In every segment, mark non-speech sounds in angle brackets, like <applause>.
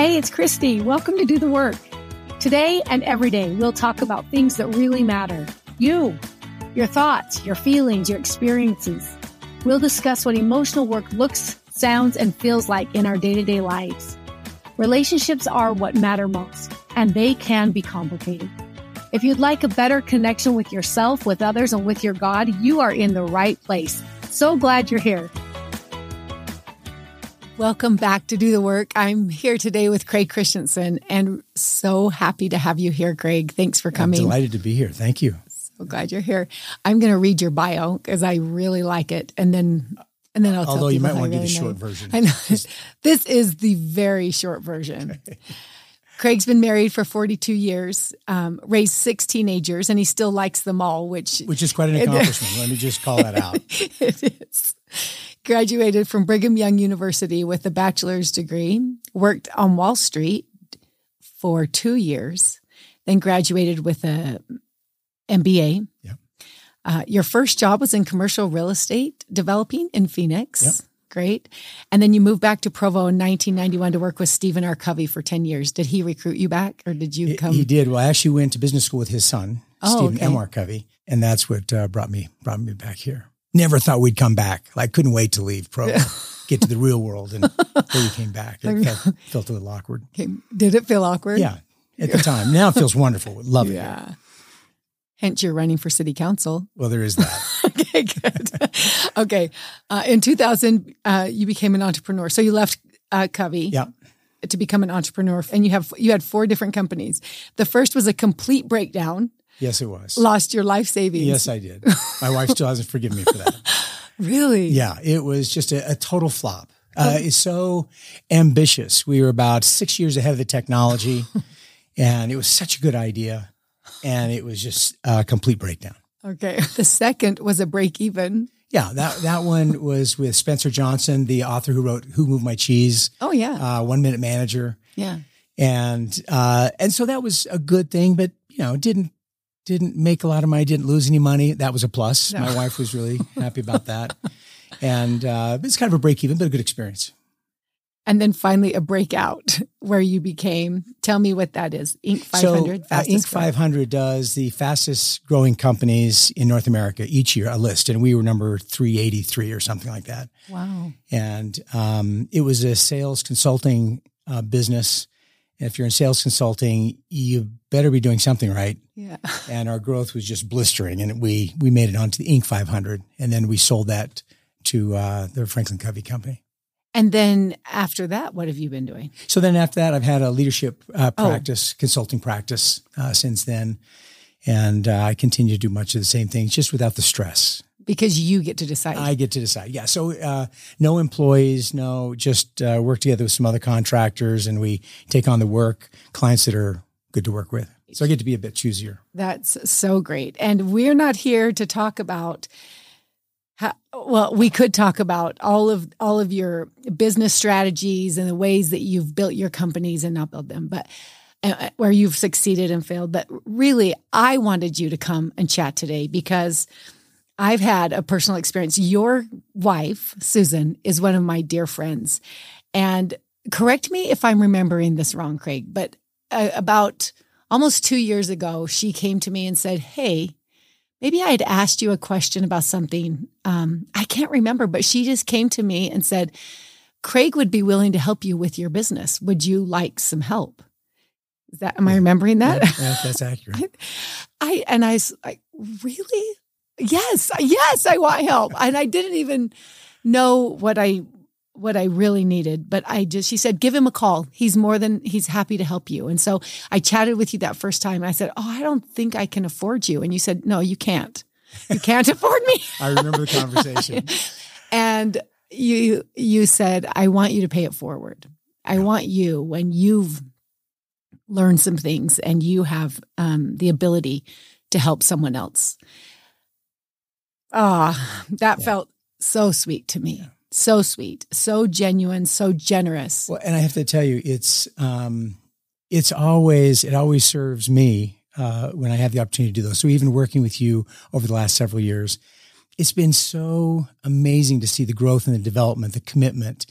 Hey, it's Kristi. Welcome to Do the Work. Today and every day, we'll talk about things that really matter. You, your thoughts, your feelings, your experiences. We'll discuss what emotional work looks, sounds, and feels like in our day to day lives. Relationships are what matter most, and they can be complicated. If you'd like a better connection with yourself, with others, and with your God, you are in the right place. So glad you're here. Welcome back to Do the Work. I'm here today with Craig Christensen and so happy to have you here, Craig. Thanks for coming. I'm delighted to be here. Thank you. So glad you're here. I'm going to read your bio because I really like it. And then and then I'll Although you might want to really get a short version. I know. <laughs> this is the very short version. Okay. Craig's been married for 42 years, um, raised six teenagers, and he still likes them all, which which is quite an <laughs> accomplishment. Let me just call that out. <laughs> it is graduated from Brigham Young University with a bachelor's degree, worked on Wall Street for two years, then graduated with a MBA. Yep. Uh, your first job was in commercial real estate developing in Phoenix. Yep. Great. And then you moved back to Provo in 1991 to work with Stephen R. Covey for 10 years. Did he recruit you back or did you come? He did. Well, I actually went to business school with his son, oh, Stephen okay. M. R. Covey. And that's what uh, brought me brought me back here never thought we'd come back. Like couldn't wait to leave pro, yeah. <laughs> get to the real world, and <laughs> we came back. It felt, felt, a little awkward. Okay. Did it feel awkward? Yeah, at the time. Now it feels wonderful. <laughs> Love it. Yeah. Hence, you're running for city council. Well, there is that. okay, good. okay, uh, in 2000, uh, you became an entrepreneur. So you left uh, Covey. Yeah. To become an entrepreneur, and you have you had four different companies. The first was a complete breakdown Yes, it was. Lost your life savings. Yes, I did. My wife still hasn't forgiven me for that. <laughs> Really? Yeah, it was just a, a total flop. Uh, it's so ambitious. We were about six years ahead of the technology, <laughs> and it was such a good idea, and it was just a complete breakdown. Okay. <laughs> The second was a break even. Yeah, that that one was with Spencer Johnson, the author who wrote "Who Moved My Cheese." Oh yeah, uh, One Minute Manager. Yeah, and uh, and so that was a good thing, but you know, it didn't didn't make a lot of money, didn't lose any money. That was a plus. No. My wife was really <laughs> happy about that. And uh, it's kind of a break even, but a good experience. And then finally, a breakout where you became. Tell me what that is. Inc. 500. So, uh, Inc. 500 does the fastest growing companies in North America each year, a list, and we were number 383 or something like that. Wow! And um, it was a sales consulting uh, business if you're in sales consulting, you better be doing something right. Yeah. <laughs> And our growth was just blistering, and we we made it onto the Inc. 500, and then we sold that to uh, the Franklin Covey Company. And then after that, what have you been doing? So then after that, I've had a leadership uh, oh. practice, oh. consulting practice uh, since then, and uh, I continue to do much of the same things, just without the stress because you get to decide. I get to decide. Yeah. So uh, no employees, no, just uh, work together with some other contractors, and we take on the work clients that are good to work with. So I get to be a bit choosier. That's so great. And we're not here to talk about. How, well, we could talk about all of all of your business strategies and the ways that you've built your companies and not built them, but uh, where you've succeeded and failed. But really, I wanted you to come and chat today because I've had a personal experience. Your wife, Susan, is one of my dear friends. And correct me if I'm remembering this wrong, Craig, but uh, about almost two years ago, she came to me and said, Hey, maybe I had asked you a question about something. Um, I can't remember, but she just came to me and said, Craig would be willing to help you with your business. Would you like some help? Is that, am I remembering that? Yeah, that's accurate. <laughs> I, and I was like, really? Yes, yes, I want help. And I didn't even know what I what I really needed, but I just she said give him a call. He's more than he's happy to help you. And so I chatted with you that first time. I said, "Oh, I don't think I can afford you." And you said, "No, you can't. You can't <laughs> afford me." I remember the <laughs> conversation. and you you said, "I want you to pay it forward. I want you when you've learned some things and you have um, the ability to help someone else." Ah, oh, that yeah. felt so sweet to me. Yeah. So sweet, so genuine, so generous. Well, and I have to tell you, it's um, it's always it always serves me uh, when I have the opportunity to do those. So even working with you over the last several years, it's been so amazing to see the growth and the development, the commitment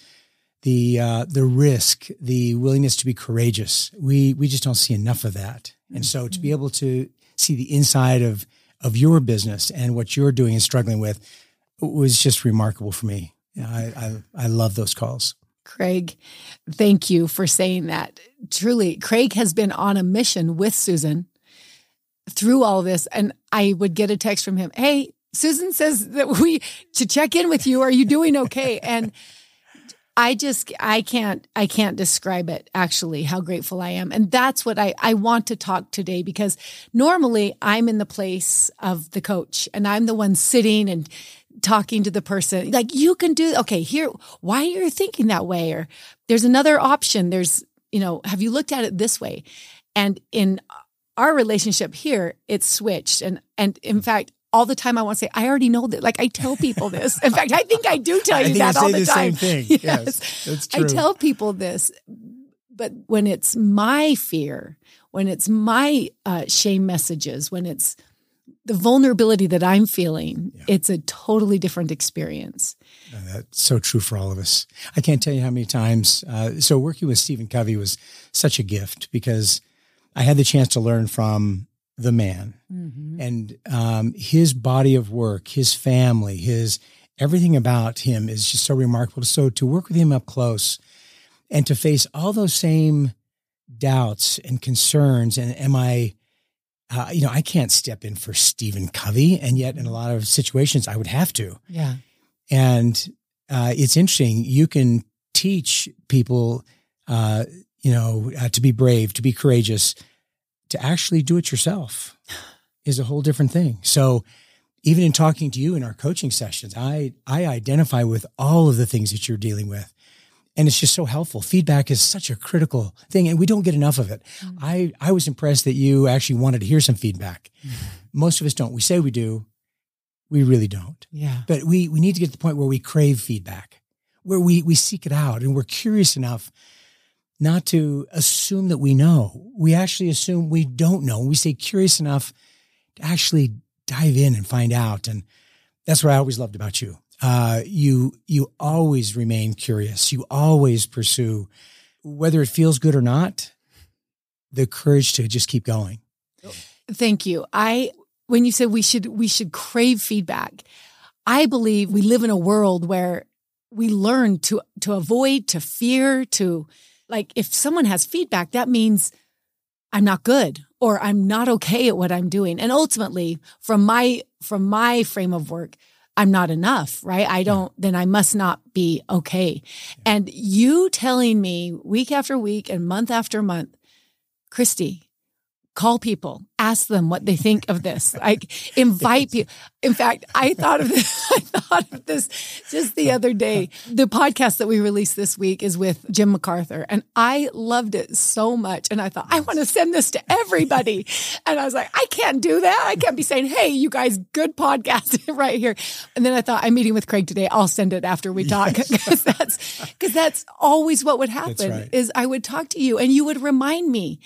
the uh, the risk, the willingness to be courageous. We we just don't see enough of that. And so to be mm-hmm. able to see the inside of of your business and what you're doing and struggling with was just remarkable for me. I, I, I love those calls. Craig, thank you for saying that. Truly, Craig has been on a mission with Susan through all this. And I would get a text from him, Hey, Susan says that we to check in with you. Are you doing okay? And I just I can't I can't describe it actually how grateful I am. And that's what I I want to talk today because normally I'm in the place of the coach and I'm the one sitting and talking to the person. Like you can do okay here why are you thinking that way? Or there's another option. There's you know have you looked at it this way? And in our relationship here it's switched. And and in fact all the time I want to say, I already know that. Like I tell people this. In fact, I think I do tell you that all the, the time. Same thing. <laughs> Yes, yes that's true. I tell people this, but when it's my fear, when it's my uh, shame messages, when it's the vulnerability that I'm feeling, yeah. it's a totally different experience. that's so true for all of us. I can't tell you how many times. Uh, so working with Stephen Covey was such a gift because I had the chance to learn from the man mm-hmm. and um, his body of work, his family, his everything about him is just so remarkable. So to work with him up close and to face all those same doubts and concerns, and am I, uh, you know, I can't step in for Stephen Covey, and yet in a lot of situations I would have to. Yeah, and uh, it's interesting. You can teach people, uh, you know, uh, to be brave, to be courageous to actually do it yourself is a whole different thing. So even in talking to you in our coaching sessions, I I identify with all of the things that you're dealing with. And it's just so helpful. Feedback is such a critical thing and we don't get enough of it. Mm. I I was impressed that you actually wanted to hear some feedback. Mm. Most of us don't. We say we do. We really don't. Yeah. But we we need to get to the point where we crave feedback, where we we seek it out and we're curious enough not to assume that we know. We actually assume we don't know. We stay curious enough to actually dive in and find out. And that's what I always loved about you. Uh, you you always remain curious. You always pursue, whether it feels good or not, the courage to just keep going. Thank you. I when you said we should we should crave feedback, I believe we live in a world where we learn to to avoid, to fear, to like if someone has feedback, that means I'm not good or I'm not okay at what I'm doing. And ultimately, from my from my frame of work, I'm not enough, right? I don't, then I must not be okay. And you telling me week after week and month after month, Kristi, call people, ask them what they think of this. <laughs> Like invite people. In fact, I thought of this. <laughs> I thought of this just the other day. The podcast that we released this week is with Jim MacArthur, and I loved it so much. And I thought I want to send this to everybody. <laughs> And I was like, I can't do that. I can't be saying, "Hey, you guys, good podcast right here." And then I thought, I'm meeting with Craig today. I'll send it after we talk because that's because that's always what would happen. Right. Is I would talk to you and you would remind me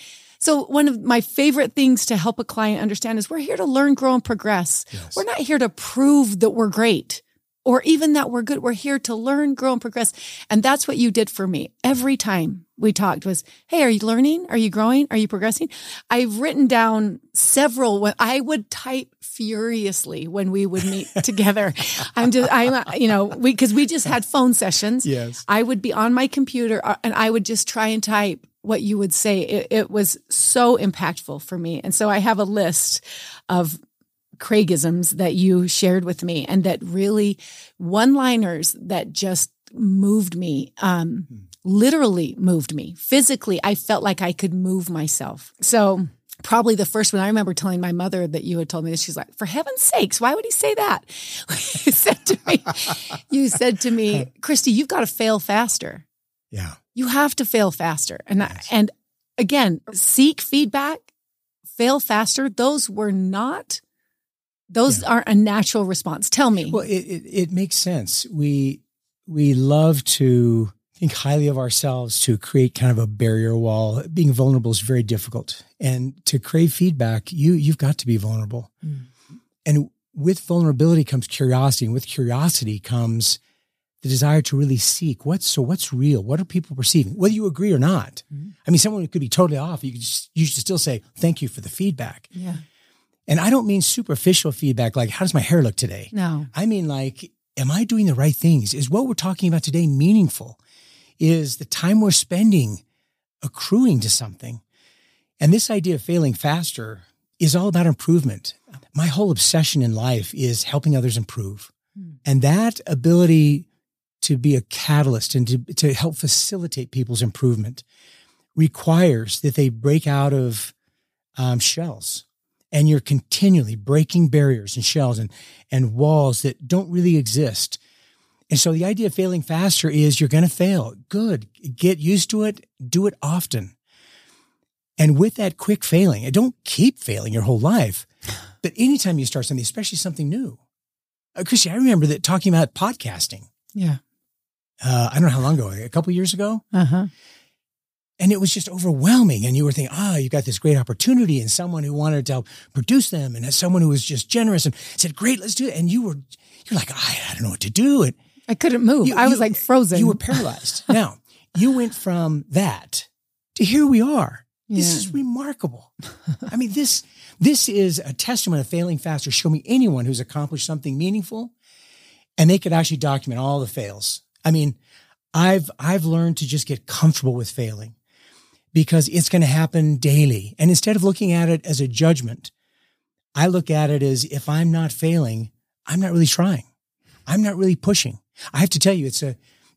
so one of my favorite things to help a client understand is we're here to learn, grow, and progress. Yes. We're not here to prove that we're great or even that we're good. We're here to learn, grow, and progress. And that's what you did for me every time we talked was, Hey, are you learning? Are you growing? Are you progressing? I've written down several when I would type furiously when we would meet <laughs> together. I'm just, I'm, you know, we, cause we just had phone sessions. Yes. I would be on my computer uh, and I would just try and type what you would say. It, it was so impactful for me. And so I have a list of Craigisms that you shared with me and that really one liners that just moved me. Um, hmm. literally moved me physically. I felt like I could move myself. So probably the first one I remember telling my mother that you had told me this. She's like, for heaven's sakes, why would he say that? <laughs> you said to me, <laughs> you said to me, Kristi, you've got to fail faster. Yeah. You have to fail faster. And yes. and again, seek feedback, fail faster. Those were not those yeah. aren't a natural response. Tell me. Well, it, it, it makes sense. We we love to think highly of ourselves to create kind of a barrier wall. Being vulnerable is very difficult. And to crave feedback, you you've got to be vulnerable. Mm. And with vulnerability comes curiosity, and with curiosity comes the desire to really seek. What's so what's real? What are people perceiving? Whether you agree or not. Mm-hmm. i mean someone could be totally off. You could just, you should still say thank you for the feedback. Yeah. And i don't mean superficial feedback like how does my hair look today? No. I mean like am i doing the right things? Is what we're talking about today meaningful? Is the time we're spending accruing to something? And this idea of failing faster is all about improvement. My whole obsession in life is helping others improve. Mm. and that ability to be a catalyst and to, to help facilitate people's improvement requires that they break out of um, shells and you're continually breaking barriers and shells and, and walls that don't really exist. And so the idea of failing faster is you're going to fail. Good. Get used to it. Do it often. And with that quick failing, don't keep failing your whole life, but anytime you start something, especially something new. Uh, Kristi, I remember that talking about podcasting. Yeah uh, I don't know how long ago, a couple years ago. Uh-huh. And it was just overwhelming. And you were thinking, ah, oh, you got this great opportunity and someone who wanted to help produce them and someone who was just generous and said, great, let's do it. And you were, you're like, I, I don't know what to do. And I couldn't move. You, I was you, like frozen. You were paralyzed. <laughs> now you went from that to here we are. Yeah. This is remarkable. I mean, this, this is a testament of failing faster. Show me anyone who's accomplished something meaningful and they could actually document all the fails I mean, I've I've learned to just get comfortable with failing because it's going to happen daily. And instead of looking at it as a judgment, I look at it as if I'm not failing, I'm not really trying. I'm not really pushing. I have to tell you, it's a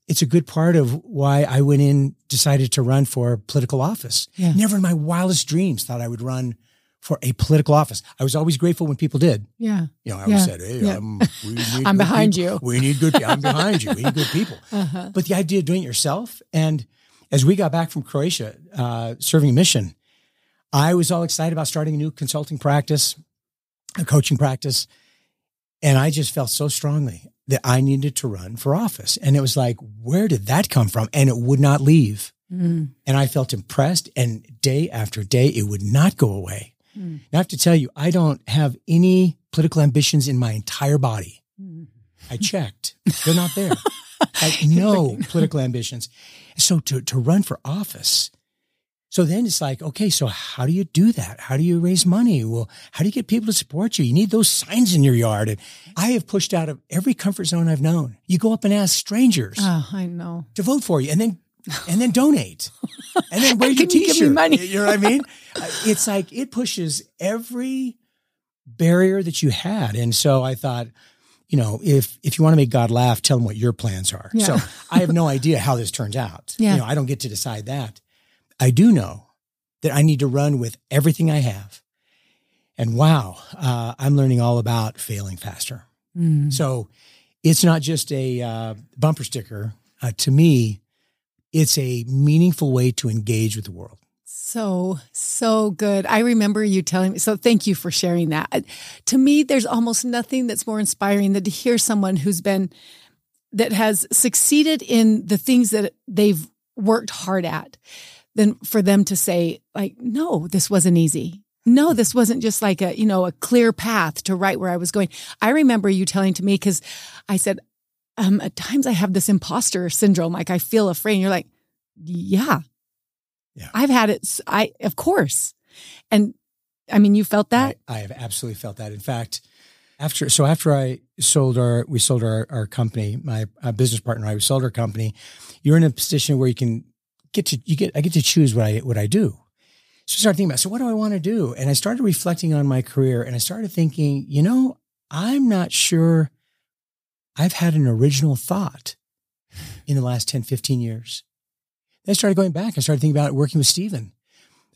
it's a good part of why I went in, decided to run for political office. Yeah. Never in my wildest dreams thought I would run for a political office. I was always grateful when people did. Yeah. You know, I yeah. always said, hey, yeah. <laughs> I'm, I'm behind people. you. We need good I'm behind you. We need good people. <laughs> Uh-huh. But the idea of doing it yourself. And as we got back from Croatia, uh, serving a mission, I was all excited about starting a new consulting practice, a coaching practice. And I just felt so strongly that I needed to run for office. And it was like, where did that come from? And it would not leave. Mm. And I felt impressed. And day after day, it would not go away. Mm. I have to tell you, I don't have any political ambitions in my entire body. Mm. I checked. They're not there. <laughs> I no political ambitions. So to, to run for office. So then it's like, okay, so how do you do that? How do you raise money? Well, how do you get people to support you? You need those signs in your yard. And I have pushed out of every comfort zone I've known. You go up and ask strangers. Oh, I know. To vote for you. And then and then donate, and then wear <laughs> your t-shirt. You, money? you know what I mean? Uh, it's like it pushes every barrier that you had, and so I thought, you know, if if you want to make God laugh, tell him what your plans are. Yeah. So <laughs> I have no idea how this turns out. Yeah. You know, I don't get to decide that. I do know that I need to run with everything I have, and wow, uh, I'm learning all about failing faster. Mm. So it's not just a uh, bumper sticker. Uh, to me, it's a meaningful way to engage with the world. So, so good. I remember you telling me. So, thank you for sharing that. Uh, to me, there's almost nothing that's more inspiring than to hear someone who's been, that has succeeded in the things that they've worked hard at, than for them to say, like, no, this wasn't easy. No, this wasn't just like a, you know, a clear path to right where I was going. I remember you telling to me because I said, um, at times I have this imposter syndrome. Like I feel afraid. And you're like, yeah, yeah, I've had it. I, of course. And I mean, you felt that? I, I have absolutely felt that. In fact, after, so after I sold our, we sold our, our company, my uh, business partner, I sold our company. You're in a position where you can get to, you get, I get to choose what I, what I do. So I started thinking about, so what do I want to do? And I started reflecting on my career and I started thinking, you know, I'm not sure I've had an original thought in the last 10, 15 years. Then I started going back. I started thinking about working with Stephen.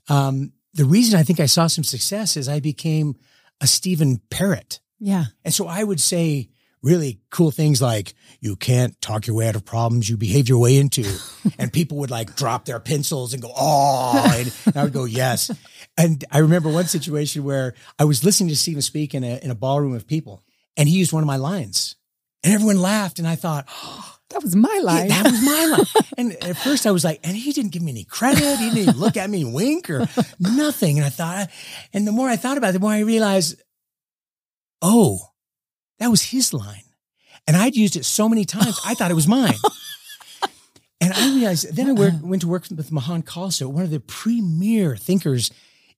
Um, the reason I think I saw some success is I became a Stephen parrot. Yeah. And so I would say really cool things like, you can't talk your way out of problems you behave your way into. <laughs> and people would like drop their pencils and go, oh, and, and I would go, yes. And I remember one situation where I was listening to Stephen speak in a, in a ballroom of people and he used one of my lines. And everyone laughed. And I thought, oh, <gasps> that was my line. Yeah, that was my line. <laughs> and at first I was like, and he didn't give me any credit. He didn't even look at me and <laughs> wink or nothing. And I thought, and the more I thought about it, the more I realized, oh, that was his line. And I'd used it so many times, I thought it was mine. <laughs> and I realized, then I went, uh-huh. went to work with Mahan Khalsa, one of the premier thinkers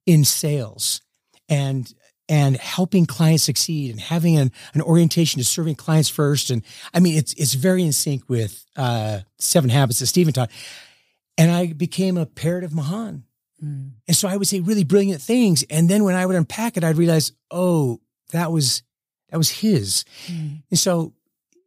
in sales and and helping clients succeed and having an, an orientation to serving clients first. And I mean, it's it's very in sync with uh, Seven Habits that Stephen taught. And I became a parrot of Mahan. Mm. And so I would say really brilliant things. And then when I would unpack it, I'd realize, oh, that was that was his. Mm. And so,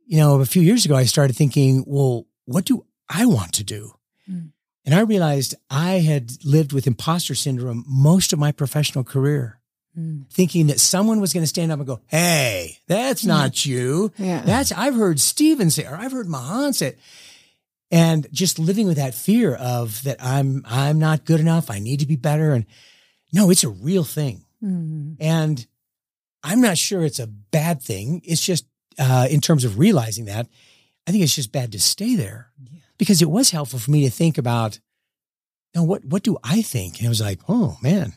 you know, a few years ago, I started thinking, well, what do I want to do? Mm. And I realized I had lived with imposter syndrome most of my professional career, mm. thinking that someone was going to stand up and go, Hey, that's mm. not you. Yeah. That's, I've heard Stephen say, or I've heard Mahan say it. And just living with that fear of that I'm, I'm not good enough. I need to be better. And no, it's a real thing. Mm. And I'm not sure it's a bad thing. It's just, uh, in terms of realizing that, I think it's just bad to stay there. Yeah because it was helpful for me to think about, you know, what, what do I think? And it was like, oh man,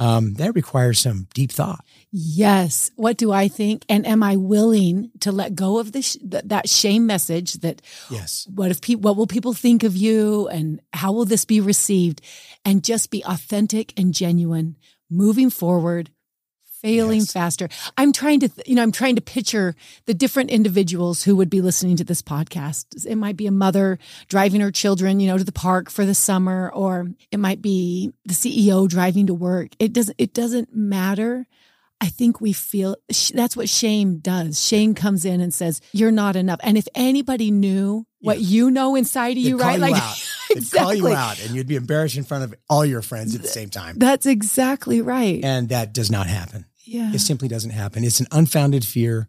um, that requires some deep thought. Yes. What do I think? And am I willing to let go of this, that shame message that, yes, what if people, what will people think of you and how will this be received? And just be authentic and genuine moving forward failing yes. faster. I'm trying to, you know, I'm trying to picture the different individuals who would be listening to this podcast. It might be a mother driving her children, you know, to the park for the summer, or it might be the CEO driving to work. It doesn't, it doesn't matter. I think we feel that's what shame does. Shame comes in and says, you're not enough. And if anybody knew what you know inside of you, right? You like, <laughs> exactly. call you out and you'd be embarrassed in front of all your friends at the same time. That's exactly right. And that does not happen. Yeah. It simply doesn't happen. It's an unfounded fear.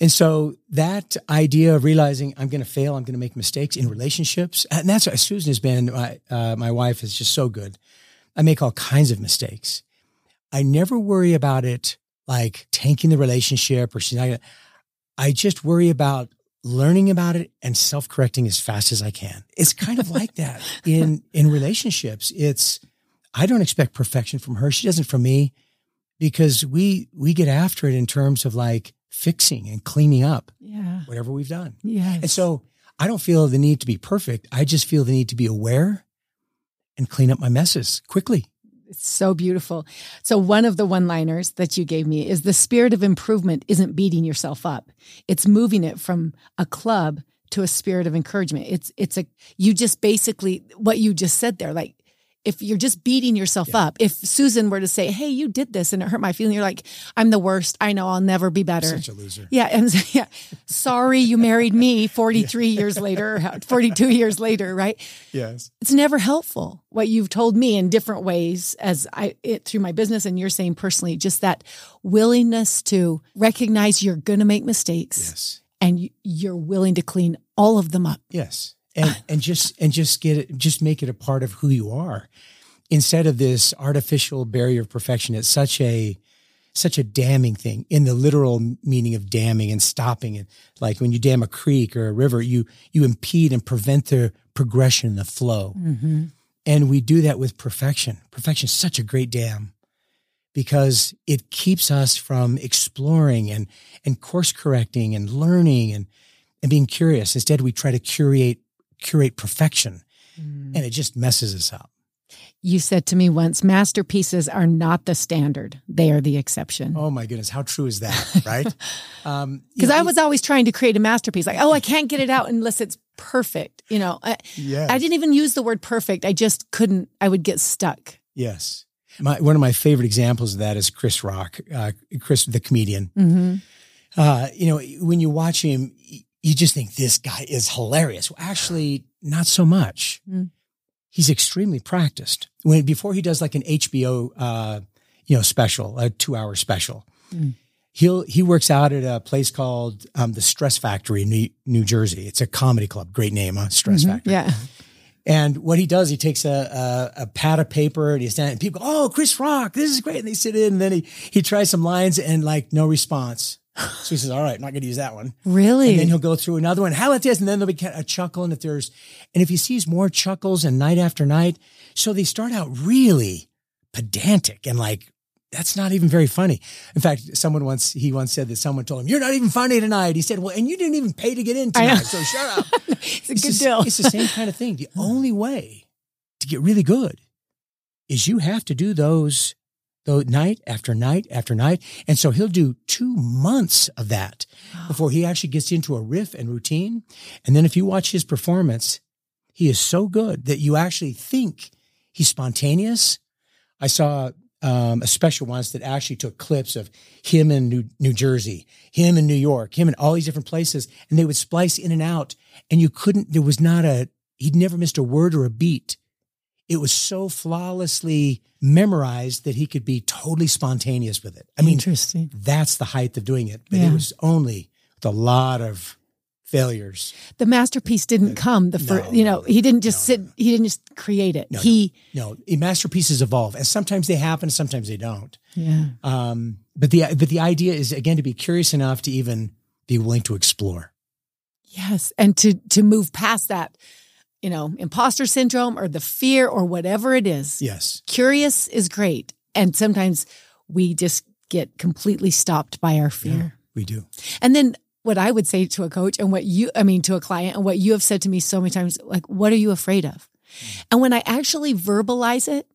And so that idea of realizing I'm going to fail, I'm going to make mistakes in relationships, and that's what Susan has been. My, uh, my wife is just so good. I make all kinds of mistakes. I never worry about it like tanking the relationship or she's not. Gonna, I just worry about learning about it and self-correcting as fast as I can. It's kind of like that <laughs> in in relationships. It's I don't expect perfection from her. She doesn't from me because we we get after it in terms of like fixing and cleaning up yeah. whatever we've done. Yeah. And so I don't feel the need to be perfect. I just feel the need to be aware and clean up my messes quickly. It's so beautiful. So one of the one-liners that you gave me is the spirit of improvement isn't beating yourself up. It's moving it from a club to a spirit of encouragement. It's it's a you just basically what you just said there like if you're just beating yourself yeah. up, if Susan were to say, Hey, you did this and it hurt my feeling, you're like, I'm the worst. I know I'll never be better. Such a loser. Yeah. And <laughs> yeah. Sorry you married me <laughs> 43 yeah. years later, <laughs> 42 years later, right? Yes. It's never helpful what you've told me in different ways as I, it through my business and you're saying personally, just that willingness to recognize you're going to make mistakes. Yes. And you're willing to clean all of them up. Yes and and just and just get it just make it a part of who you are. Instead of this artificial barrier of perfection it's such a such a damming thing in the literal meaning of damming and stopping it. Like when you dam a creek or a river you you impede and prevent the progression the flow. Mm-hmm. and we do that with perfection. Perfection is such a great dam because it keeps us from exploring and and course correcting and learning and and being curious. Instead we try to curate curate perfection mm. and it just messes us up. You said to me once, masterpieces are not the standard; they are the exception. Oh my goodness, how true is that? <laughs> Right? Because um, I was always trying to create a masterpiece, like, oh, I can't get it out unless it's perfect. You know, I, yes. I didn't even use the word perfect. I just couldn't. I would get stuck. Yes, my, one of my favorite examples of that is Chris Rock, uh, Chris the comedian. Mm-hmm. Uh, you know, when you watch him, you just think this guy is hilarious. Well, actually, not so much. Mm. He's extremely practiced. When before he does like an HBO, uh, you know, special, a two-hour special, mm. he'll he works out at a place called um, the Stress Factory in New, New, Jersey. It's a comedy club. Great name, huh? Stress mm-hmm. Factory. Yeah. And what he does, he takes a, a, a pad of paper and he stands and people go, Oh, Chris Rock, this is great. And they sit in and then he, he tries some lines and like no response. So he says, all right, I'm not going to use that one. Really? And then he'll go through another one. How about this? And then there'll be a chuckle. And if there's, and if he sees more chuckles and night after night, so they start out really pedantic and like that's not even very funny. In fact, someone once he once said that someone told him, "You're not even funny tonight." He said, "Well, and you didn't even pay to get in tonight, so shut up." <laughs> it's a it's good the, deal. It's the same kind of thing. The only way to get really good is you have to do those, those night after night after night, and so he'll do two months of that before he actually gets into a riff and routine. And then if you watch his performance, he is so good that you actually think he's spontaneous. I saw um, a special once that actually took clips of him in New, New Jersey, him in New York, him in all these different places, and they would splice in and out, and you couldn't. There was not a. He'd never missed a word or a beat. It was so flawlessly memorized that he could be totally spontaneous with it. I mean, Interesting. that's the height of doing it, but Yeah. it was only with a lot of failures. The masterpiece didn't come the first, No, you know, he didn't just no, sit, he didn't just create it. No, he, No, masterpieces evolve, and sometimes they happen, sometimes they don't. yeah. Um, but the but the idea is again to be curious enough to even be willing to explore. Yes. And to, to move past that, you know, imposter syndrome or the fear or whatever it is. Yes, Curious is great. And sometimes we just get completely stopped by our fear. we do. And then what I would say to a coach and what you, I mean, to a client and what you have said to me so many times, like, what are you afraid of? Mm. And when I actually verbalize it,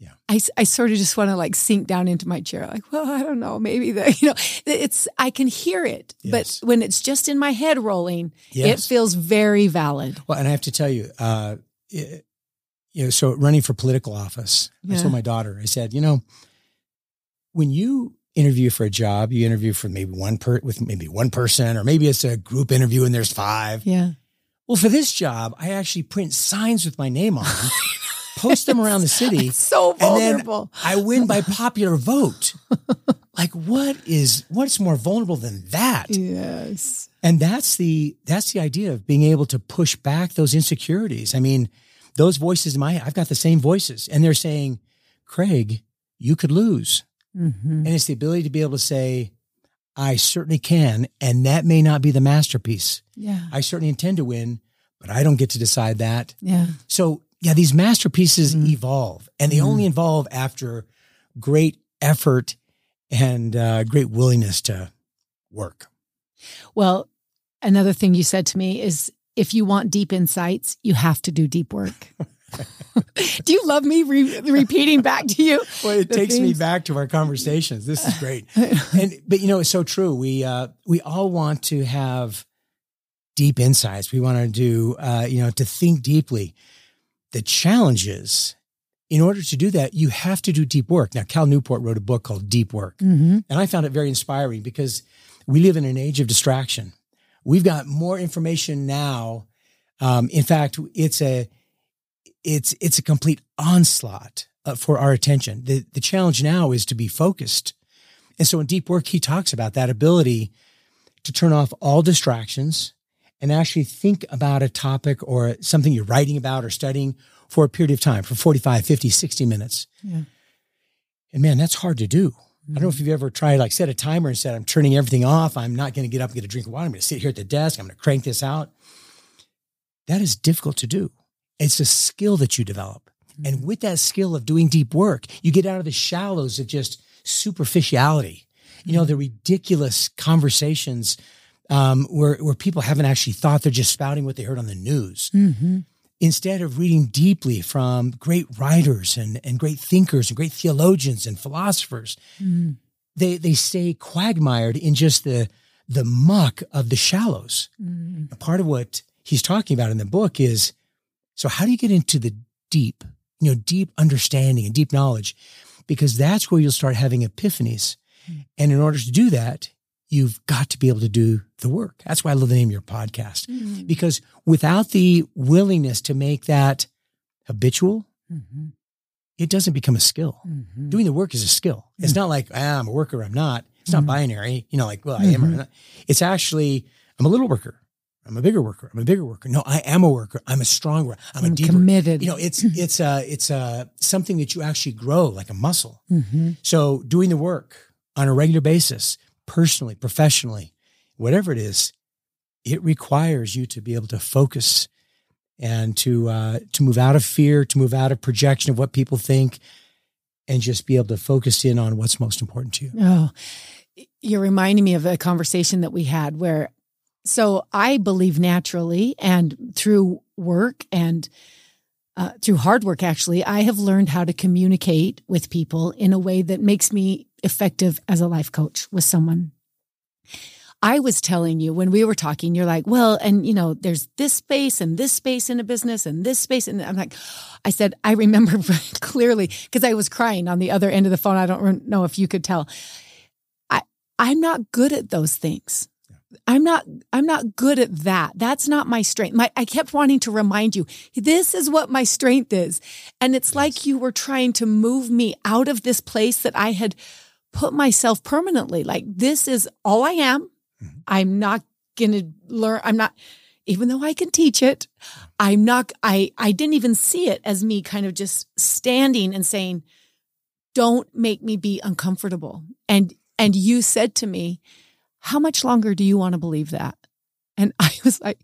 Yeah. I, I sort of just want to like sink down into my chair, like, well, I don't know, maybe the, <laughs> you know, it's, I can hear it, Yes. but when it's just in my head rolling, it feels very valid. Well, and I have to tell you, uh, it- you know, so running for political office, I Yeah. told my daughter, I said, you know, when you interview for a job, you interview for maybe one per with maybe one person, or maybe it's a group interview and there's five. Yeah. Well, for this job, I actually print signs with my name on <laughs> post them around the <laughs> city, so and then vulnerable. I win by <laughs> popular vote. like, what is what's more vulnerable than that? yes. And that's the that's the idea of being able to push back those insecurities. I mean, those voices in my head, I've got the same voices, and they're saying, Craig, you could lose. hmm And it's the ability to be able to say, I certainly can, and that may not be the masterpiece. Yeah. I certainly intend to win, but I don't get to decide that. Yeah. So yeah, these masterpieces Mm. evolve, and they Mm. only evolve after great effort and uh, great willingness to work. Well, another thing you said to me is if you want deep insights, you have to do deep work. <laughs> do you love me re- repeating back to you? <laughs> Well, it takes me back to our conversations. This is great, <laughs> and but you know it's so true. We uh, we all want to have deep insights. We want to do uh, you know to think deeply. The challenge is, in order to do that, you have to do deep work. Now, Cal Newport wrote a book called Deep Work. Mm-hmm. And I found it very inspiring because we live in an age of distraction. We've got more information now. Um, in fact, it's a it's it's a complete onslaught uh, for our attention. The the challenge now is to be focused. And so in deep work, he talks about that ability to turn off all distractions and actually think about a topic or something you're writing about or studying for a period of time, for 45, 50, 60 minutes. Yeah. And man, that's hard to do. I don't know if mm-hmm. you've ever tried, like, set a timer and said, I'm turning everything off. I'm not going to get up and get a drink of water. I'm going to sit here at the desk. I'm going to crank this out. That is difficult to do. It's a skill that you develop. And mm-hmm. with that skill of doing deep work, you get out of the shallows of just superficiality, you know, mm-hmm. the ridiculous conversations um, where, where people haven't actually thought they're just spouting what they heard on the news Mm-hmm. instead of reading deeply from great writers and, and great thinkers and great theologians and philosophers, Mm-hmm. they they stay quagmired in just the the muck of the shallows. Mm-hmm. Part of what he's talking about in the book is so how do you get into the deep, you know, deep understanding and deep knowledge? Because that's where you'll start having epiphanies. And in order to do that, you've got to be able to do the work. That's why I love the name of your podcast Mm-hmm. because without the willingness to make that habitual, Mm-hmm. it doesn't become a skill. Mm-hmm. Doing the work is a skill. It's not like ah, I'm a worker, I'm not. It's not Mhm. binary. You know, like well, I am or I'm not. It's actually I'm a little worker. I'm a bigger worker. I'm a bigger worker. No, I am a worker. I'm a strong worker. I'm, a I'm deeper. committed. You know, it's <laughs> it's uh it's uh something that you actually grow like a muscle. Mm-hmm. So doing the work on a regular basis, personally, professionally, whatever it is, it requires you to be able to focus and to uh, to move out of fear, to move out of projection of what people think, and just be able to focus in on what's most important to you. Oh, you're reminding me of a conversation that we had where, so I believe naturally and through work and uh, through hard work, actually, I have learned how to communicate with people in a way that makes me effective as a life coach with someone. I was telling you when we were talking, you're like, well, and you know, there's this space and this space in a business and this space. And I'm like, I said, I remember <laughs> clearly because I was crying on the other end of the phone. I don't know if you could tell. I, I'm not good at those things. I'm not I'm not good at that. That's not my strength. My I kept wanting to remind you, this is what my strength is. And it's yes. like you were trying to move me out of this place that I had put myself permanently. Like this is all I am. Mm-hmm. I'm not going to learn. I'm not, even though I can teach it, I'm not, I, I didn't even see it as me kind of just standing and saying, don't make me be uncomfortable. And, and you said to me, how much longer do you want to believe that? And I was like,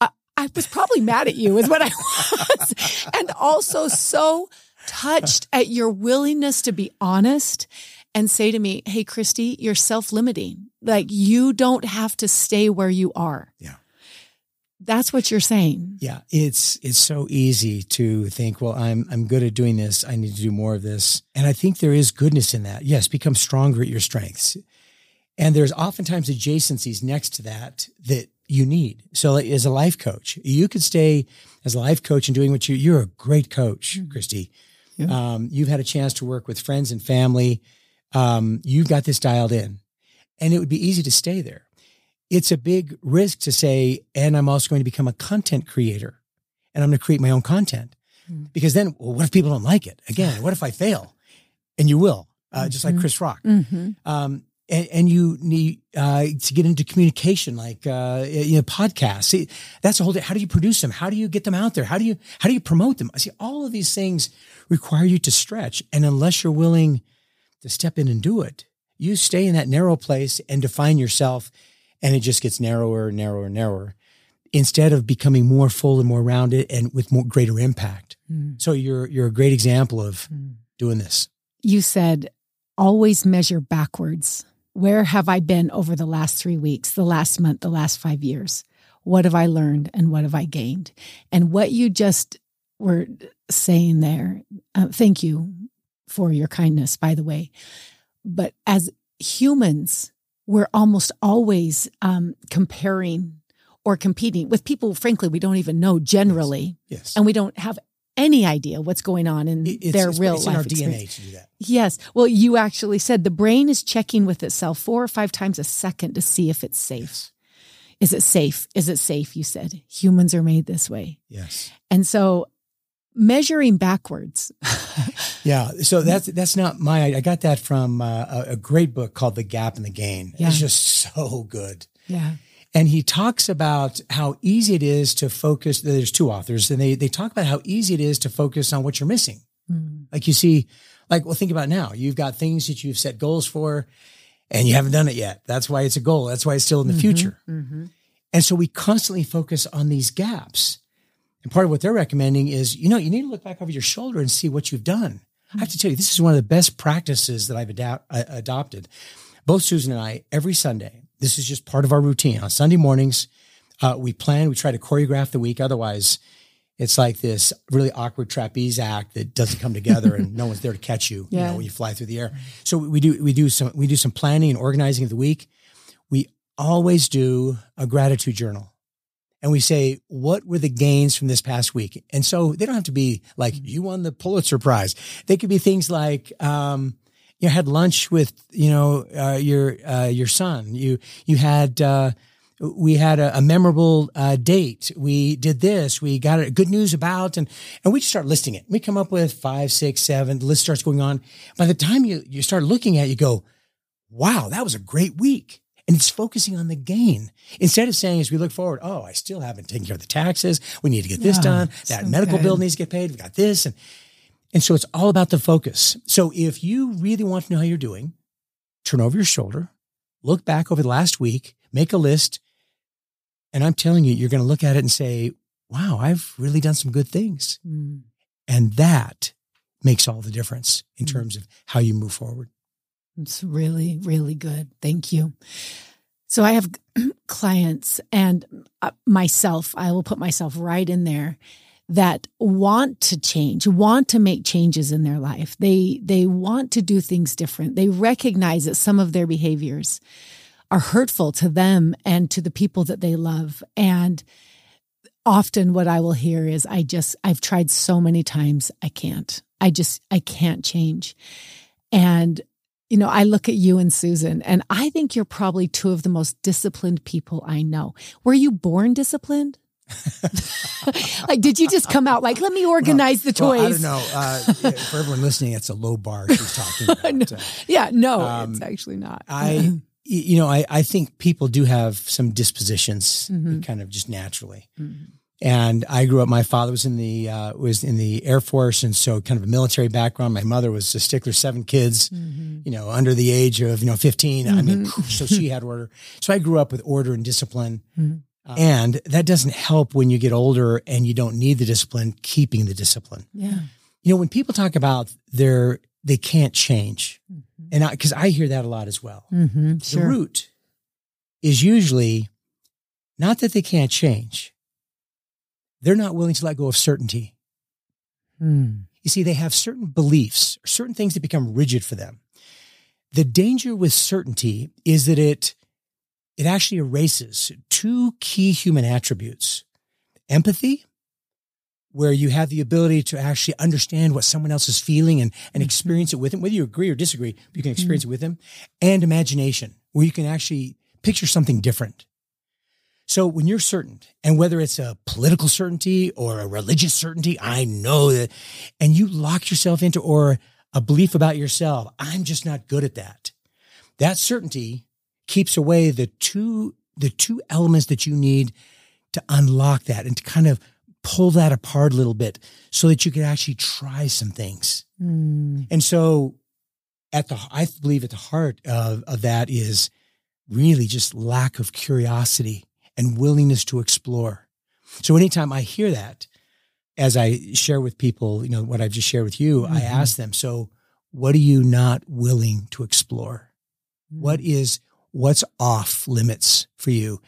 I, I was probably mad at you is what I <laughs> was. and also so touched at your willingness to be honest and say to me, Hey, Kristi, you're self limiting. Like you don't have to stay where you are. Yeah. That's what you're saying. Yeah. It's, it's so easy to think, well, I'm, I'm good at doing this. I need to do more of this. And I think there is goodness in that. Yes. Become stronger at your strengths. And there's oftentimes adjacencies next to that that you need. So as a life coach, you could stay as a life coach and doing what you, you're a great coach, mm-hmm. Kristi. Yeah. Um, you've had a chance to work with friends and family um, you've got this dialed in. And it would be easy to stay there. It's a big risk to say, and I'm also going to become a content creator and I'm going to create my own content. Mm-hmm. Because then, well, what if people don't like it? Again, what if I fail? And you will, uh, just like mm-hmm. Chris Rock. Mm-hmm. Um, and, and, you need uh, to get into communication, like uh, you know, podcasts. See, that's a whole. Day. How do you produce them? How do you get them out there? How do you how do you promote them? I see all of these things require you to stretch, and unless you're willing to step in and do it. You stay in that narrow place and define yourself, and it just gets narrower and narrower and narrower instead of becoming more full and more rounded and with more greater impact. Mm. So you're you're a great example of mm. doing this. You said always measure backwards. Where have I been over the last 3 weeks, the last month, the last 5 years? What have I learned and what have I gained? And what you just were saying there, uh, thank you for your kindness, by the way. But as humans, we're almost always um, comparing or competing with people, frankly, we don't even know generally. Yes. yes. And we don't have any idea what's going on in it's, their it's, real it's life. in our experience. DNA to do that. Yes. Well, you actually said the brain is checking with itself four or five times a second to see if it's safe. Yes. Is it safe? Is it safe? You said humans are made this way. Yes. And so measuring backwards. <laughs> yeah. So that's that's not my. I got that from uh, a, great book called The Gap and the Gain. Yeah. It's just so good. Yeah. And he talks about how easy it is to focus. There's two authors, and they they talk about how easy it is to focus on what you're missing. Mm. Like you see, like well, think about now. You've got things that you've set goals for, and you haven't done it yet. That's why it's a goal. That's why it's still in the mm-hmm, future. Mm-hmm. And so we constantly focus on these gaps. And part of what they're recommending is, you know, you need to look back over your shoulder and see what you've done. I have to tell you, this is one of the best practices that I've adapt, uh, adopted. Both Susan and I, every Sunday, this is just part of our routine. On Sunday mornings, uh, we plan, we try to choreograph the week. Otherwise, it's like this really awkward trapeze act that doesn't come together and <laughs> no one's there to catch you, yeah. you know, when you fly through the air. So we do, we do some, we do some planning and organizing of the week. We always do a gratitude journal and we say, what were the gains from this past week? And so they don't have to be like, mm-hmm. you won the Pulitzer Prize. They could be things like, um, you had lunch with, you know, uh, your, uh, your son. You, you had, uh, we had a, a memorable uh, date. We did this. We got a good news about, and and we just start listing it. We come up with five, six, seven. The list starts going on. By the time you you start looking at, it, you go, "Wow, that was a great week." And it's focusing on the gain instead of saying, as we look forward, oh, I still haven't taken care of the taxes. We need to get this done. That so medical good. bill needs to get paid. We got this. And, and so it's all about the focus. So if you really want to know how you're doing, turn over your shoulder, look back over the last week, make a list. And I'm telling you, you're going to look at it and say, wow, I've really done some good things. Mm. And that makes all the difference in Mm-hmm. terms of how you move forward. It's really, really good. Thank you. So I have <clears throat> clients and uh, myself, I will put myself right in there that want to change, want to make changes in their life. They they want to do things different. They recognize that some of their behaviors are hurtful to them and to the people that they love. And often what I will hear is I just I've tried so many times I can't. I just I can't change. And you know, I look at you and Susan, and I think you're probably two of the most disciplined people I know. Were you born disciplined? <laughs> like, did you just come out like, let me organize the Well, toys? I don't know. Uh, for everyone listening, it's a low bar she's talking <laughs> about. Uh, Yeah, no, Um, it's actually not. I, you know, I, I think people do have some dispositions Mhm. kind of just naturally. Mhm. And I grew up. My father was in the uh, was in the Air Force, and so kind of a military background. My mother was a stickler, seven kids, Mhm. you know, under the age of you know 15 I mean, Mhm. so she had order. So I grew up with order and discipline, Mhm. Uh, and that doesn't help when you get older and you don't need the discipline. Keeping the discipline, Yeah. you know, when people talk about their they can't change, Mhm. and because I, hear that a lot as well. Mhm. The root is usually not that they can't change; they're not willing to let go of certainty. Mm. You see, they have certain beliefs, certain things that become rigid for them. The danger with certainty is that it it actually erases two key human attributes. Empathy, where you have the ability to actually understand what someone else is feeling and, and Mhm. experience it with them, whether you agree or disagree, you can experience it with them, and imagination, where you can actually picture something different. So when you're certain, and whether it's a political certainty or a religious certainty, I know that, and you lock yourself into, or a belief about yourself, I'm just not good at that. That certainty keeps away the two, the two elements that you need to unlock that and to kind of pull that apart a little bit so that you can actually try some things. Mm. And so at the, I believe at the heart of, of that is really just lack of curiosity and willingness to explore. So anytime I hear that, as I share with people, you know, what I've just shared with you, I Mhm. ask them, so what are you not willing to explore? What is, what's off limits for you?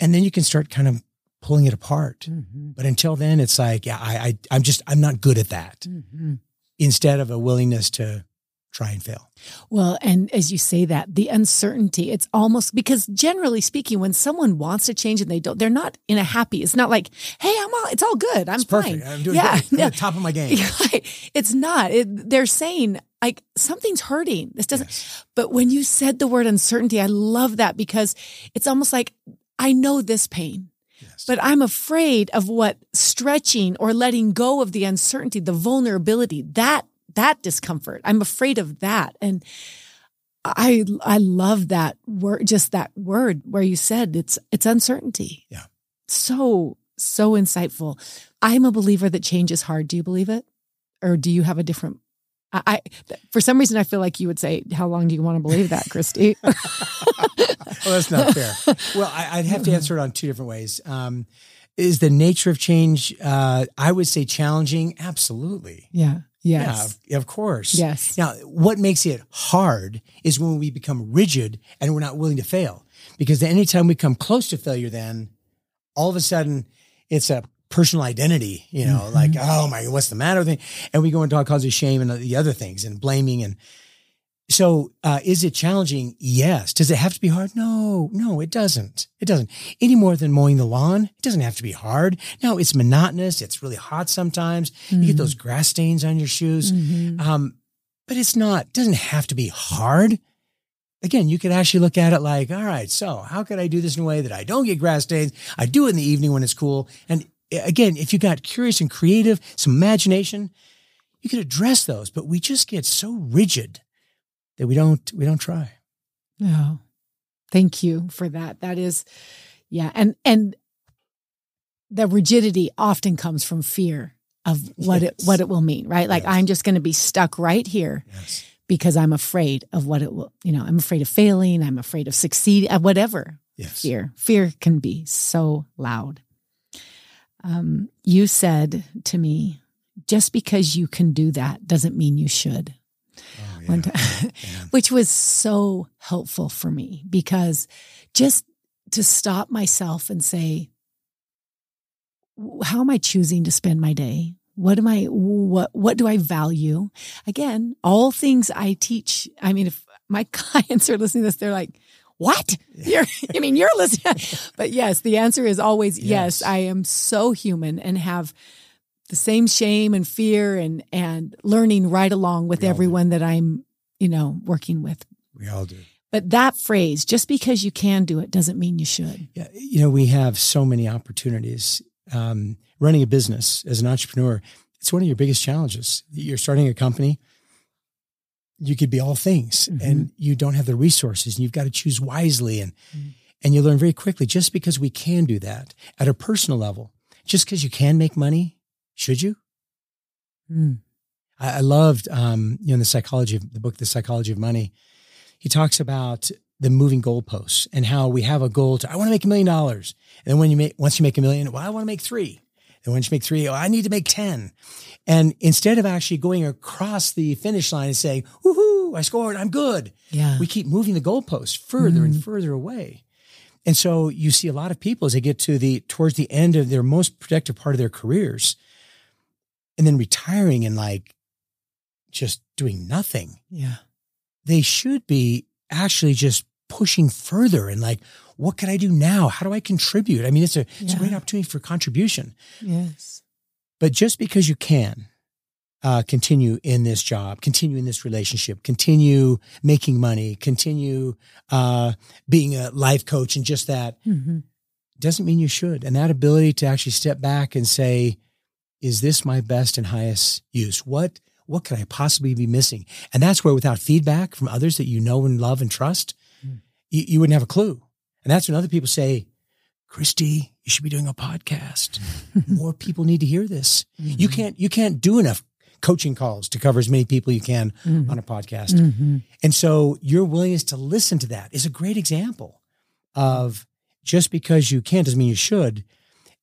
And then you can start kind of pulling it apart. Mhm. But until then, it's like, yeah, I, I, I'm just, I'm not good at that Mhm. instead of a willingness to try and fail. Well, and as you say that, the uncertainty, it's almost because generally speaking, when someone wants to change and they don't, they're not in a happy, it's not like, hey, I'm all, it's all good. I'm It's fine. I'm doing Yeah, great. I'm yeah. at the <laughs> top of my game. It's not. It, they're saying like something's hurting. This doesn't. Yes. But when you said the word uncertainty, I love that because it's almost like I know this pain, Yes. but I'm afraid of what stretching or letting go of the uncertainty, the vulnerability, that that discomfort. I'm afraid of that, and I I love that word, just that word where you said it's it's uncertainty. Yeah. So so insightful. I'm a believer that change is hard. Do you believe it, or do you have a different? I, I for some reason I feel like you would say, "How long do you want to believe that, Kristi?" <laughs> <laughs> well, that's not fair. Well, I, I'd have to answer it on two different ways. Um, is the nature of change, uh, I would say challenging? Absolutely. yeah. Yes. Yeah, of course. Yes. Now, what makes it hard is when we become rigid and we're not willing to fail. Because anytime we come close to failure, then all of a sudden it's a personal identity, you know, Mhm. like, oh my, what's the matter with me? And we go into all kinds of shame and the other things and blaming. And so, uh, is it challenging? Yes. Does it have to be hard? No, no, it doesn't. It doesn't any more than mowing the lawn. It doesn't have to be hard. No, it's monotonous. It's really hot sometimes. You get those grass stains on your shoes. Mhm. Um, but it's not, doesn't have to be hard. Again, you could actually look at it like, all right, so how could I do this in a way that I don't get grass stains? I do it in the evening when it's cool. And uh, again, if you got curious and creative, some imagination, you could address those, but we just get so rigid that we don't, we don't try. Oh, thank you for that. That is, yeah, and and the rigidity often comes from fear of what it what it will mean, right? Like Yes. I'm just going to be stuck right here Yes. because I'm afraid of what it will. You know, I'm afraid of failing. I'm afraid of succeeding. uh, Whatever Yes. fear, fear can be so loud. Um, you said to me, just because you can do that doesn't mean you should. Oh, yeah. time, <laughs> which was so helpful for me because just to stop myself and say, how am I choosing to spend my day? What am I, what, what do I value? Again, all things I teach. I mean, if my <laughs> clients are listening to this, they're like, what? You're, I mean, you're listening. <laughs> but yes, the answer is always yes. yes. I am so human and have the same shame and fear and, and learning right along with everyone that I'm, you know, working with. We all do. But that phrase, just because you can do it doesn't mean you should. Yeah. You know, we have so many opportunities. Um, running a business as an entrepreneur, it's one of your biggest challenges. You're starting a company you could be all things mm-hmm. and you don't have the resources and you've got to choose wisely and mm-hmm. and you learn very quickly just because we can do that at a personal level just because you can make money should you mm. I, I, loved um, you know in the psychology of the book the psychology of money he talks about the moving goalposts and how we have a goal to i want to make a million dollars and then when you make once you make a million well i want to make three and once you make three, oh, I need to make 10. And instead of actually going across the finish line and saying, woohoo, I scored, I'm good. Yeah. We keep moving the goalposts further mm. and further away. And so you see a lot of people as they get to the, towards the end of their most productive part of their careers and then retiring and like just doing nothing. Yeah. They should be actually just pushing further and like, what can I do now? How do I contribute? I mean, it's a, yeah. it's a great opportunity for contribution. Yes. But just because you can uh, continue in this job, continue in this relationship, continue making money, continue uh, being a life coach and just that mm-hmm. doesn't mean you should. And that ability to actually step back and say, is this my best and highest use? What what could I possibly be missing? And that's where without feedback from others that you know and love and trust, mm. you, you wouldn't have a clue. And that's when other people say, Kristi, you should be doing a podcast. <laughs> More people need to hear this. Mm-hmm. You can't you can't do enough coaching calls to cover as many people you can mm-hmm. on a podcast. Mm-hmm. And so your willingness to listen to that is a great example of just because you can doesn't mean you should.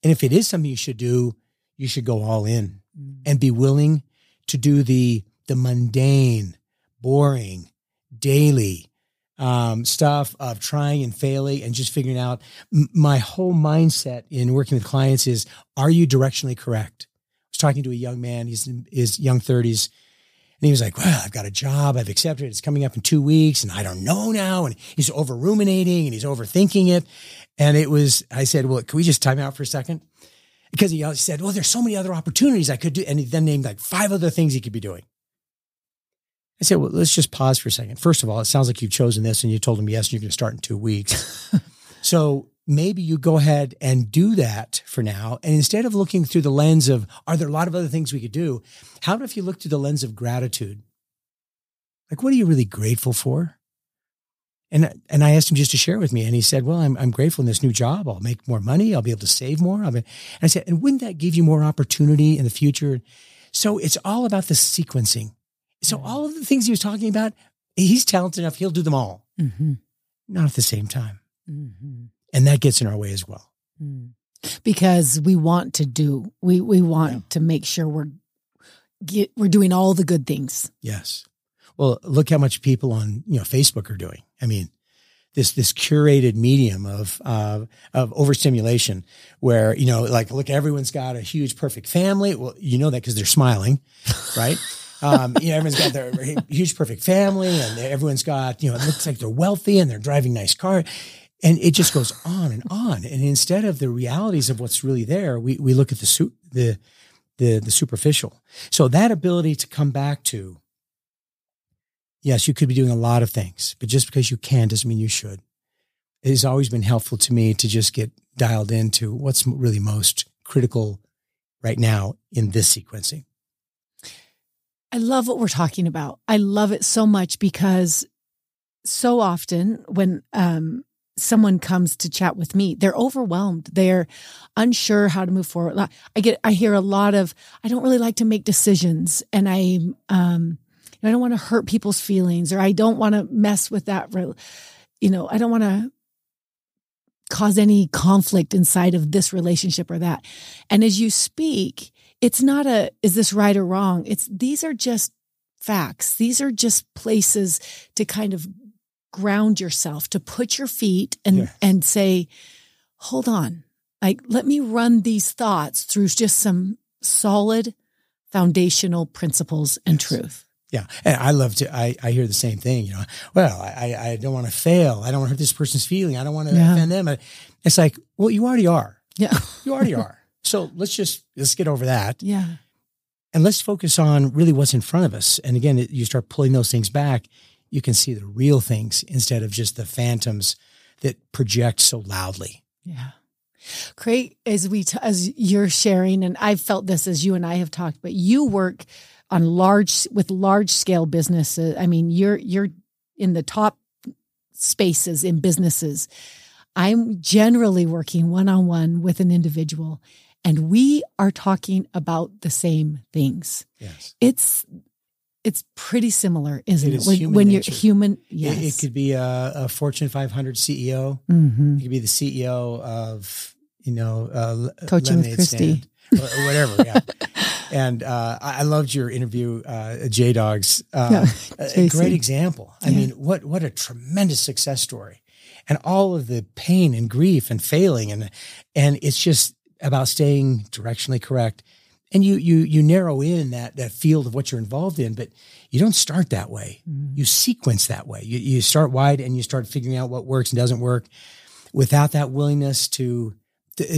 And if it is something you should do, you should go all in mm. and be willing to do the the mundane, boring, daily, um, stuff of trying and failing and just figuring out. M- my whole mindset in working with clients is are you directionally correct? I was talking to a young man he's in his young 30s and he was like well i've got a job i've accepted it it's coming up in two weeks and i don't know now and he's over ruminating and he's overthinking it and it was i said well can we just time out for a second because he said well there's so many other opportunities i could do and he then named like five other things he could be doing I said, well, let's just pause for a second. First of all, it sounds like you've chosen this and you told him yes, and you're going to start in two weeks. <laughs> so maybe you go ahead and do that for now. And instead of looking through the lens of, are there a lot of other things we could do? How about if you look through the lens of gratitude? Like, what are you really grateful for? And, and I asked him just to share with me. And he said, well, I'm, I'm grateful in this new job. I'll make more money. I'll be able to save more. and I said, and wouldn't that give you more opportunity in the future? So it's all about the sequencing. So all of the things he was talking about, he's talented enough. He'll do them all, mm-hmm. not at the same time. Mm-hmm. And that gets in our way as well. Mm. Because we want to do, we, we want yeah. to make sure we're, get, we're doing all the good things. Yes. Well, look how much people on, you know, Facebook are doing. I mean, this this curated medium of uh, of overstimulation where you know like look everyone's got a huge perfect family well you know that because they're smiling <laughs> right um, you know, everyone's got their <laughs> huge, perfect family, and everyone's got, you know, it looks like they're wealthy and they're driving nice cars. And it just goes on and on. And instead of the realities of what's really there, we, we look at the, the, the, the superficial. So that ability to come back to, yes, you could be doing a lot of things, but just because you can doesn't mean you should. It has always been helpful to me to just get dialed into what's really most critical right now in this sequencing. I love what we're talking about. I love it so much because so often when um, someone comes to chat with me, they're overwhelmed. They're unsure how to move forward. I get, I hear a lot of, I don't really like to make decisions, and I, um, I don't want to hurt people's feelings, or I don't want to mess with that. You know, I don't want to cause any conflict inside of this relationship or that. And as you speak, it's not a, is this right or wrong? It's, these are just facts. These are just places to kind of ground yourself, to put your feet and, yeah. and say, hold on. Like, let me run these thoughts through just some solid foundational principles and yes. truth. Yeah. And I love to, I, I hear the same thing, you know, well, I, I don't want to fail. I don't want to hurt this person's feeling. I don't want to yeah. offend them. It's like, well, you already are. Yeah. You already <laughs> are. So let's just, let's get over that. Yeah. And let's focus on really what's in front of us. And again, you start pulling those things back, you can see the real things instead of just the phantoms that project so loudly. Yeah. Great as we t- as you're sharing, and I've felt this as you and I have talked, but you work on large with large scale businesses. I mean, you're you're in the top spaces in businesses. I'm generally working one on one with an individual, and we are talking about the same things. Yes, it's it's pretty similar, isn't it? it? When, when you're human, yes. It, it could be a, a, Fortune 500 CEO. Mm-hmm. It could be the CEO of, you know, uh, coaching with Kristi or, or, whatever. Yeah. <laughs> and uh, I loved your interview, uh, J Dogs. Uh, yeah, a great example. I yeah. mean, what what a tremendous success story, and all of the pain and grief and failing, and and it's just about staying directionally correct and you you you narrow in that that field of what you're involved in but you don't start that way mm-hmm. you sequence that way you, you start wide and you start figuring out what works and doesn't work without that willingness to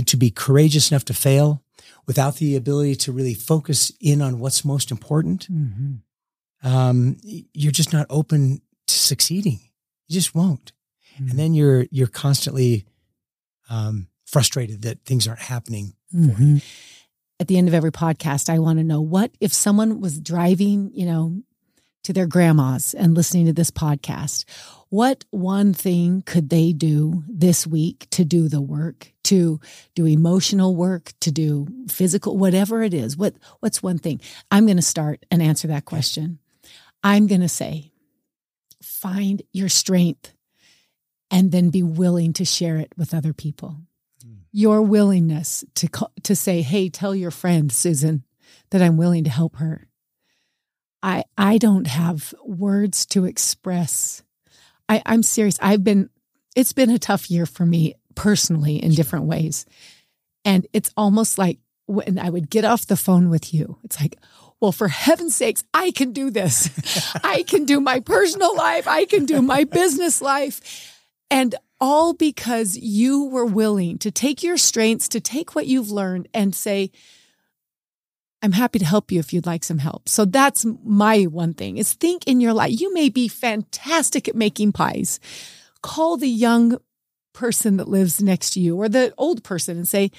to be courageous enough to fail without the ability to really focus in on what's most important mm-hmm. um, you're just not open to succeeding you just won't mm-hmm. and then you're you're constantly um, frustrated that things aren't happening mm-hmm at the end of every podcast, I want to know what if someone was driving, you know, to their grandma's and listening to this podcast, what one thing could they do this week to do the work, to do emotional work, to do physical, whatever it is? What what's one thing? I'm going to start and answer that question. I'm going to say, find your strength and then be willing to share it with other people hmm. your willingness to call, to say, "Hey, tell your friend Susan that I'm willing to help her." I I don't have words to express. I, I'm serious. I've been. It's been a tough year for me personally in different ways, and it's almost like when I would get off the phone with you, it's like, well, for heaven's sakes, I can do this. <laughs> I can do my personal life. I can do my business life. And all because you were willing to take your strengths, to take what you've learned and say, I'm happy to help you if you'd like some help. So that's my one thing is think in your life. You may be fantastic at making pies. Call the young person that lives next to you or the old person and say,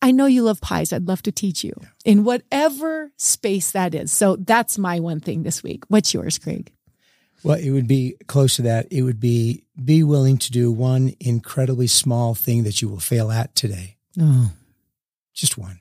I know you love pies. I'd love to teach you yeah. in whatever space that is. So that's my one thing this week. What's yours, Craig? Well, it would be close to that. It would be be willing to do one incredibly small thing that you will fail at today. Oh. Just one.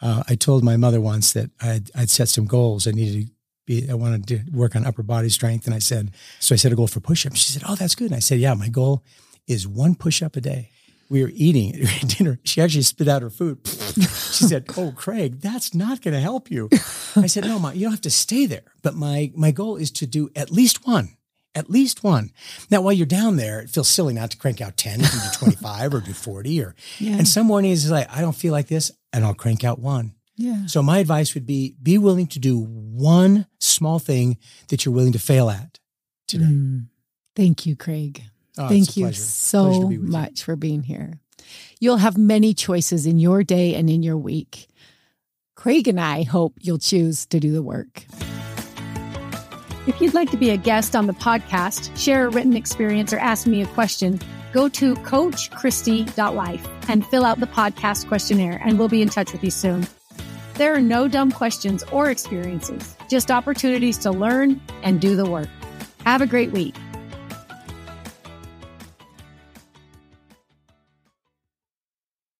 Uh, I told my mother once that I'd, I'd set some goals. I needed to be, I wanted to work on upper body strength. And I said, so I set a goal for push ups. She said, Oh, that's good. And I said, Yeah, my goal is one push up a day we were eating <laughs> dinner. She actually spit out her food. <laughs> she said, "Oh, Craig, that's not going to help you." I said, "No, ma, you don't have to stay there. But my my goal is to do at least one, at least one. Now, while you're down there, it feels silly not to crank out ten. You do <laughs> twenty five or do forty, or yeah. and some mornings it's like I don't feel like this, and I'll crank out one. Yeah. So my advice would be: be willing to do one small thing that you're willing to fail at today. Mm. Thank you, Craig. Oh, Thank you so much you. for being here. You'll have many choices in your day and in your week. Craig and I hope you'll choose to do the work. If you'd like to be a guest on the podcast, share a written experience, or ask me a question, go to coachchristy.life and fill out the podcast questionnaire, and we'll be in touch with you soon. There are no dumb questions or experiences, just opportunities to learn and do the work. Have a great week.